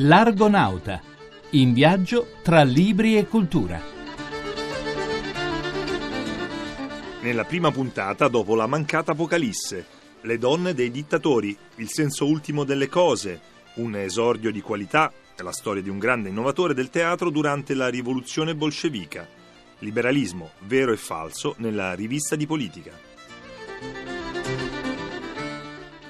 L'Argonauta, in viaggio tra libri e cultura. Nella prima puntata, dopo la mancata Apocalisse, le donne dei dittatori, il senso ultimo delle cose, un esordio di qualità, la storia di un grande innovatore del teatro durante la rivoluzione bolscevica, liberalismo vero e falso nella rivista di politica.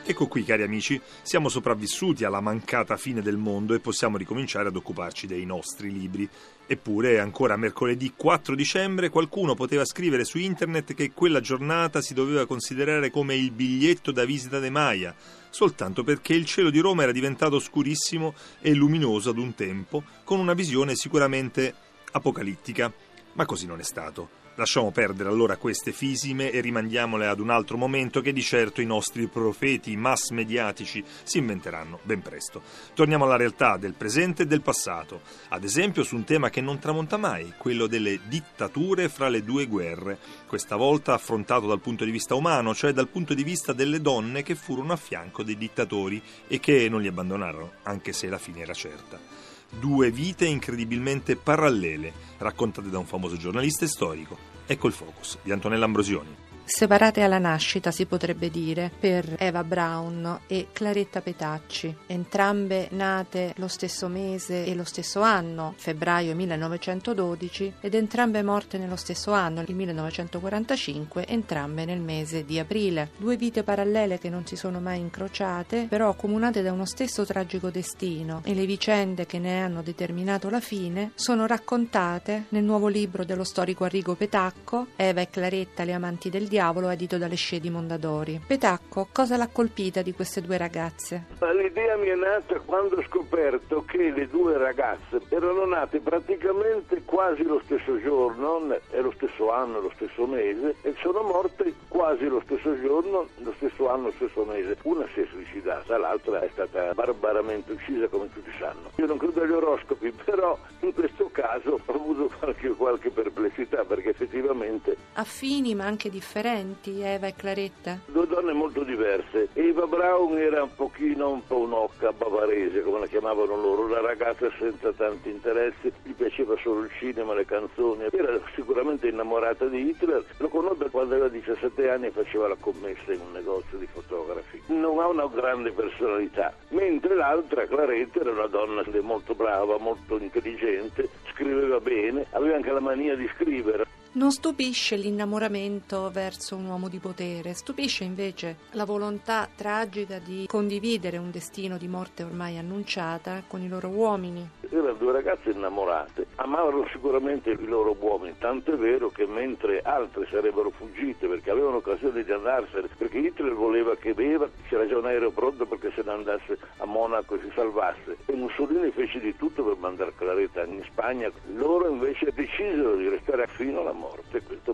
Ecco qui, cari amici, siamo sopravvissuti alla mancata fine del mondo e possiamo ricominciare ad occuparci dei nostri libri. Eppure, ancora mercoledì 4 dicembre, qualcuno poteva scrivere su internet che quella giornata si doveva considerare come il biglietto da visita de Maya, soltanto perché il cielo di Roma era diventato scurissimo e luminoso ad un tempo, con una visione sicuramente apocalittica. Ma così non è stato. Lasciamo perdere allora queste fisime e rimandiamole ad un altro momento che di certo i nostri profeti mass mediatici si inventeranno ben presto. Torniamo alla realtà del presente e del passato, ad esempio su un tema che non tramonta mai, quello delle dittature fra le due guerre, questa volta affrontato dal punto di vista umano, cioè dal punto di vista delle donne che furono a fianco dei dittatori e che non li abbandonarono, anche se la fine era certa due vite incredibilmente parallele, raccontate da un famoso giornalista e storico. Ecco il focus di Antonella Ambrosioni separate alla nascita, si potrebbe dire, per Eva Braun e Claretta Petacci, entrambe nate lo stesso mese e lo stesso anno, febbraio 1912, ed entrambe morte nello stesso anno, il 1945, entrambe nel mese di aprile. Due vite parallele che non si sono mai incrociate, però accomunate da uno stesso tragico destino e le vicende che ne hanno determinato la fine sono raccontate nel nuovo libro dello storico Arrigo Petacco, Eva e Claretta, le amanti del diavolo, diavolo edito dalle scie di Mondadori. Petacco, cosa l'ha colpita di queste due ragazze? L'idea mi è nata quando ho scoperto che le due ragazze erano nate praticamente quasi lo stesso giorno, è lo stesso anno, lo stesso mese, e sono morte quasi lo stesso giorno, lo stesso anno, lo stesso mese. Una si è suicidata, l'altra è stata barbaramente uccisa, come tutti sanno. Io non credo agli oroscopi, però in questo caso ho avuto qualche, qualche perplessità, perché effettivamente... Affini ma anche differenti differenti, Eva e Claretta? Due donne molto diverse. Eva Braun era un pochino un po' un'occa bavarese, come la chiamavano loro, una ragazza senza tanti interessi, gli piaceva solo il cinema, le canzoni, era sicuramente innamorata di Hitler, lo conobbe quando aveva 17 anni e faceva la commessa in un negozio di fotografi. Non ha una grande personalità, mentre l'altra, Claretta, era una donna molto brava, molto intelligente, scriveva bene, aveva anche la mania di scrivere. Non stupisce l'innamoramento verso un uomo di potere, stupisce invece la volontà tragica di condividere un destino di morte ormai annunciata con i loro uomini. Erano due ragazze innamorate, amavano sicuramente i loro uomini, tanto è vero che mentre altre sarebbero fuggite perché avevano occasione di andarsene, perché Hitler voleva che Eva c'era già un aereo pronto perché se ne andasse a Monaco e si salvasse, e Mussolini fece di tutto per mandare Claretta in Spagna, loro invece decisero di restare fino alla morte morte, questo.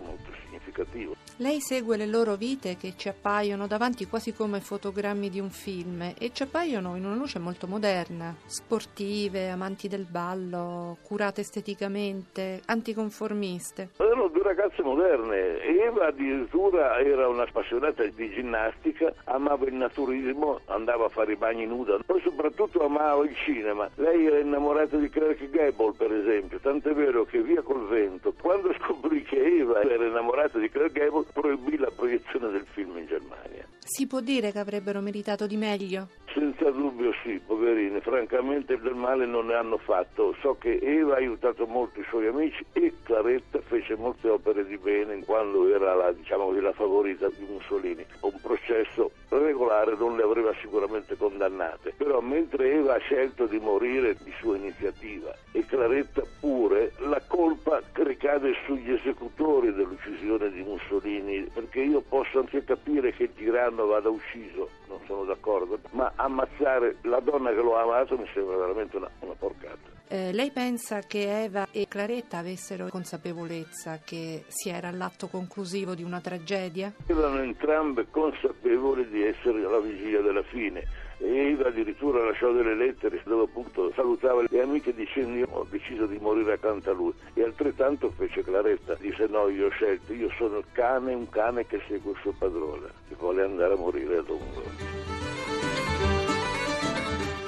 Lei segue le loro vite che ci appaiono davanti quasi come fotogrammi di un film e ci appaiono in una luce molto moderna, sportive, amanti del ballo, curate esteticamente, anticonformiste. Erano due ragazze moderne. Eva addirittura era una appassionata di ginnastica, amava il naturismo, andava a fare i bagni nuda, poi soprattutto amava il cinema. Lei era innamorata di Clark Gable, per esempio, tant'è vero che via col vento, quando scoprì che Eva era innamorata di Clark Gable, proibì la proiezione del film in Germania. Si può dire che avrebbero meritato di meglio? Senza dubbio sì, poverini, francamente del male non ne hanno fatto. So che Eva ha aiutato molto i suoi amici e Claretta fece molte opere di bene quando era la, diciamo la favorita di Mussolini. Un processo regolare non le avrebbe sicuramente condannate, però mentre Eva ha scelto di morire di sua iniziativa e Claretta pure, la colpa ricade sugli esecutori dell'uccisione di Mussolini, perché io posso anche capire che il tiranno vada ucciso, sono d'accordo, ma ammazzare la donna che lo ha amato mi sembra veramente una, una porcata. Eh, lei pensa che Eva e Claretta avessero consapevolezza che si era all'atto conclusivo di una tragedia? Erano entrambe consapevoli di essere alla vigilia della fine. Eva addirittura lasciò delle lettere dove appunto salutava le amiche dicendo ho deciso di morire accanto a lui e altrettanto fece Claretta, disse no io ho scelto, io sono il cane, un cane che segue il suo padrone, che vuole andare a morire a lungo.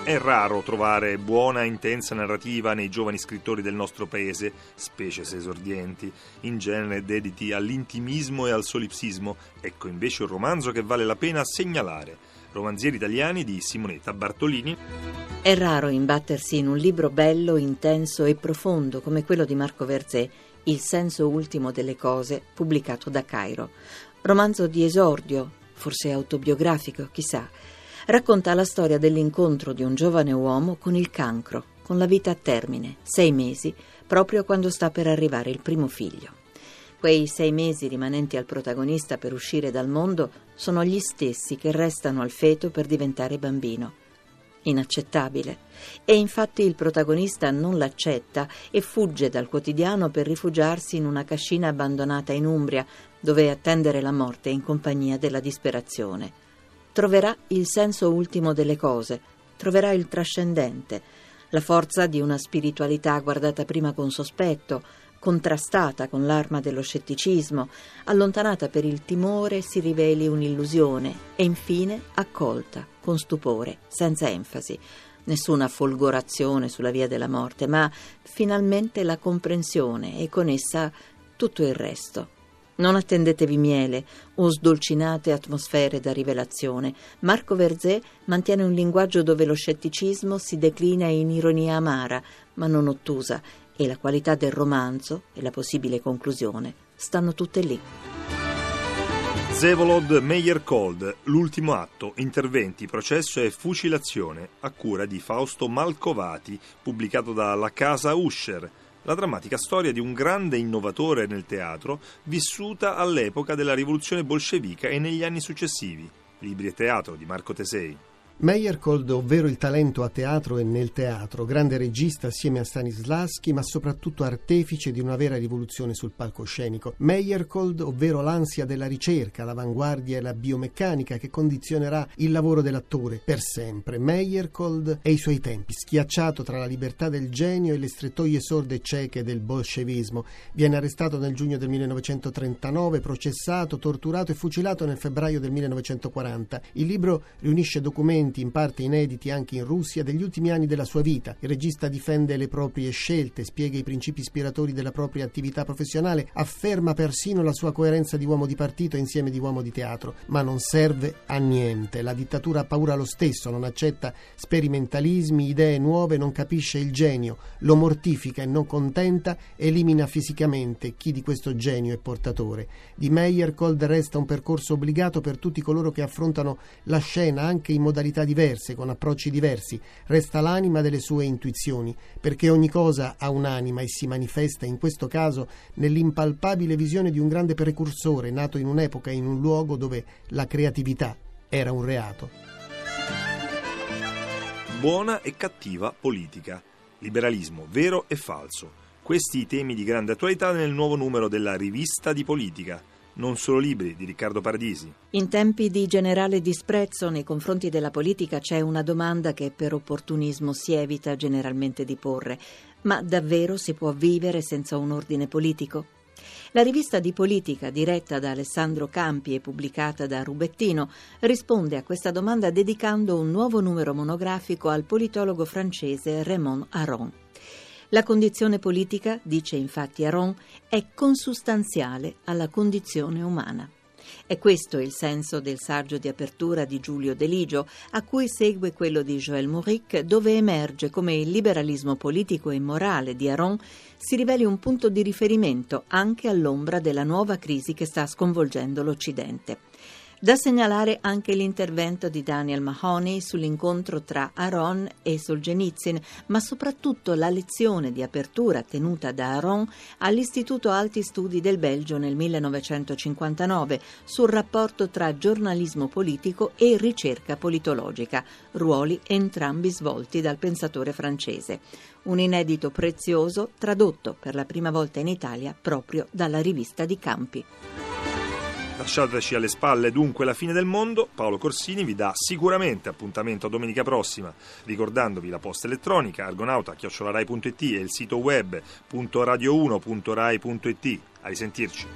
È raro trovare buona e intensa narrativa nei giovani scrittori del nostro paese, specie se esordienti, in genere dediti all'intimismo e al solipsismo. Ecco invece un romanzo che vale la pena segnalare. Romanzieri italiani di Simonetta Bartolini. È raro imbattersi in un libro bello, intenso e profondo come quello di Marco Verzé, Il senso ultimo delle cose, pubblicato da Cairo. Romanzo di esordio, forse autobiografico, chissà racconta la storia dell'incontro di un giovane uomo con il cancro, con la vita a termine, sei mesi, proprio quando sta per arrivare il primo figlio. Quei sei mesi rimanenti al protagonista per uscire dal mondo sono gli stessi che restano al feto per diventare bambino. Inaccettabile. E infatti il protagonista non l'accetta e fugge dal quotidiano per rifugiarsi in una cascina abbandonata in Umbria, dove attendere la morte in compagnia della disperazione troverà il senso ultimo delle cose, troverà il trascendente, la forza di una spiritualità guardata prima con sospetto, contrastata con l'arma dello scetticismo, allontanata per il timore si riveli un'illusione e infine accolta con stupore, senza enfasi. Nessuna folgorazione sulla via della morte, ma finalmente la comprensione e con essa tutto il resto. Non attendetevi miele o sdolcinate atmosfere da rivelazione. Marco Verzé mantiene un linguaggio dove lo scetticismo si declina in ironia amara, ma non ottusa, e la qualità del romanzo e la possibile conclusione stanno tutte lì. Zevolod Meyer-Kold, l'ultimo atto, interventi, processo e fucilazione, a cura di Fausto Malcovati, pubblicato dalla Casa Usher la drammatica storia di un grande innovatore nel teatro vissuta all'epoca della rivoluzione bolscevica e negli anni successivi. Libri e teatro di Marco Tesei. Meyerhold, ovvero il talento a teatro e nel teatro, grande regista assieme a Stanislavski, ma soprattutto artefice di una vera rivoluzione sul palcoscenico. Meyerhold, ovvero l'ansia della ricerca, l'avanguardia e la biomeccanica che condizionerà il lavoro dell'attore per sempre. Meyerhold e i suoi tempi, schiacciato tra la libertà del genio e le strettoie sorde cieche del bolscevismo. Viene arrestato nel giugno del 1939, processato, torturato e fucilato nel febbraio del 1940. Il libro riunisce documenti documenti in parte inediti anche in Russia degli ultimi anni della sua vita. Il regista difende le proprie scelte, spiega i principi ispiratori della propria attività professionale, afferma persino la sua coerenza di uomo di partito insieme di uomo di teatro, ma non serve a niente. La dittatura ha paura lo stesso, non accetta sperimentalismi, idee nuove, non capisce il genio, lo mortifica e non contenta, elimina fisicamente chi di questo genio è portatore. Di Meyerhold resta un percorso obbligato per tutti coloro che affrontano la scena anche in modalità modalità diverse, con approcci diversi, resta l'anima delle sue intuizioni, perché ogni cosa ha un'anima e si manifesta in questo caso nell'impalpabile visione di un grande precursore nato in un'epoca e in un luogo dove la creatività era un reato. Buona e cattiva politica. Liberalismo vero e falso. Questi i temi di grande attualità nel nuovo numero della Rivista di Politica non solo libri di Riccardo Paradisi. In tempi di generale disprezzo nei confronti della politica c'è una domanda che per opportunismo si evita generalmente di porre. Ma davvero si può vivere senza un ordine politico? La rivista di politica, diretta da Alessandro Campi e pubblicata da Rubettino, risponde a questa domanda dedicando un nuovo numero monografico al politologo francese Raymond Aron. La condizione politica, dice infatti Aron, è consustanziale alla condizione umana. È questo il senso del saggio di apertura di Giulio Deligio, a cui segue quello di Joël Mouric, dove emerge come il liberalismo politico e morale di Aron si riveli un punto di riferimento anche all'ombra della nuova crisi che sta sconvolgendo l'Occidente. Da segnalare anche l'intervento di Daniel Mahoney sull'incontro tra Aaron e Solzhenitsyn, ma soprattutto la lezione di apertura tenuta da Aaron all'Istituto Alti Studi del Belgio nel 1959 sul rapporto tra giornalismo politico e ricerca politologica, ruoli entrambi svolti dal pensatore francese. Un inedito prezioso tradotto per la prima volta in Italia proprio dalla rivista di Campi. Lasciateci alle spalle dunque la fine del mondo, Paolo Corsini vi dà sicuramente appuntamento a domenica prossima, ricordandovi la posta elettronica argonauta.rai.it e il sito web.radio1.rai.it. A risentirci.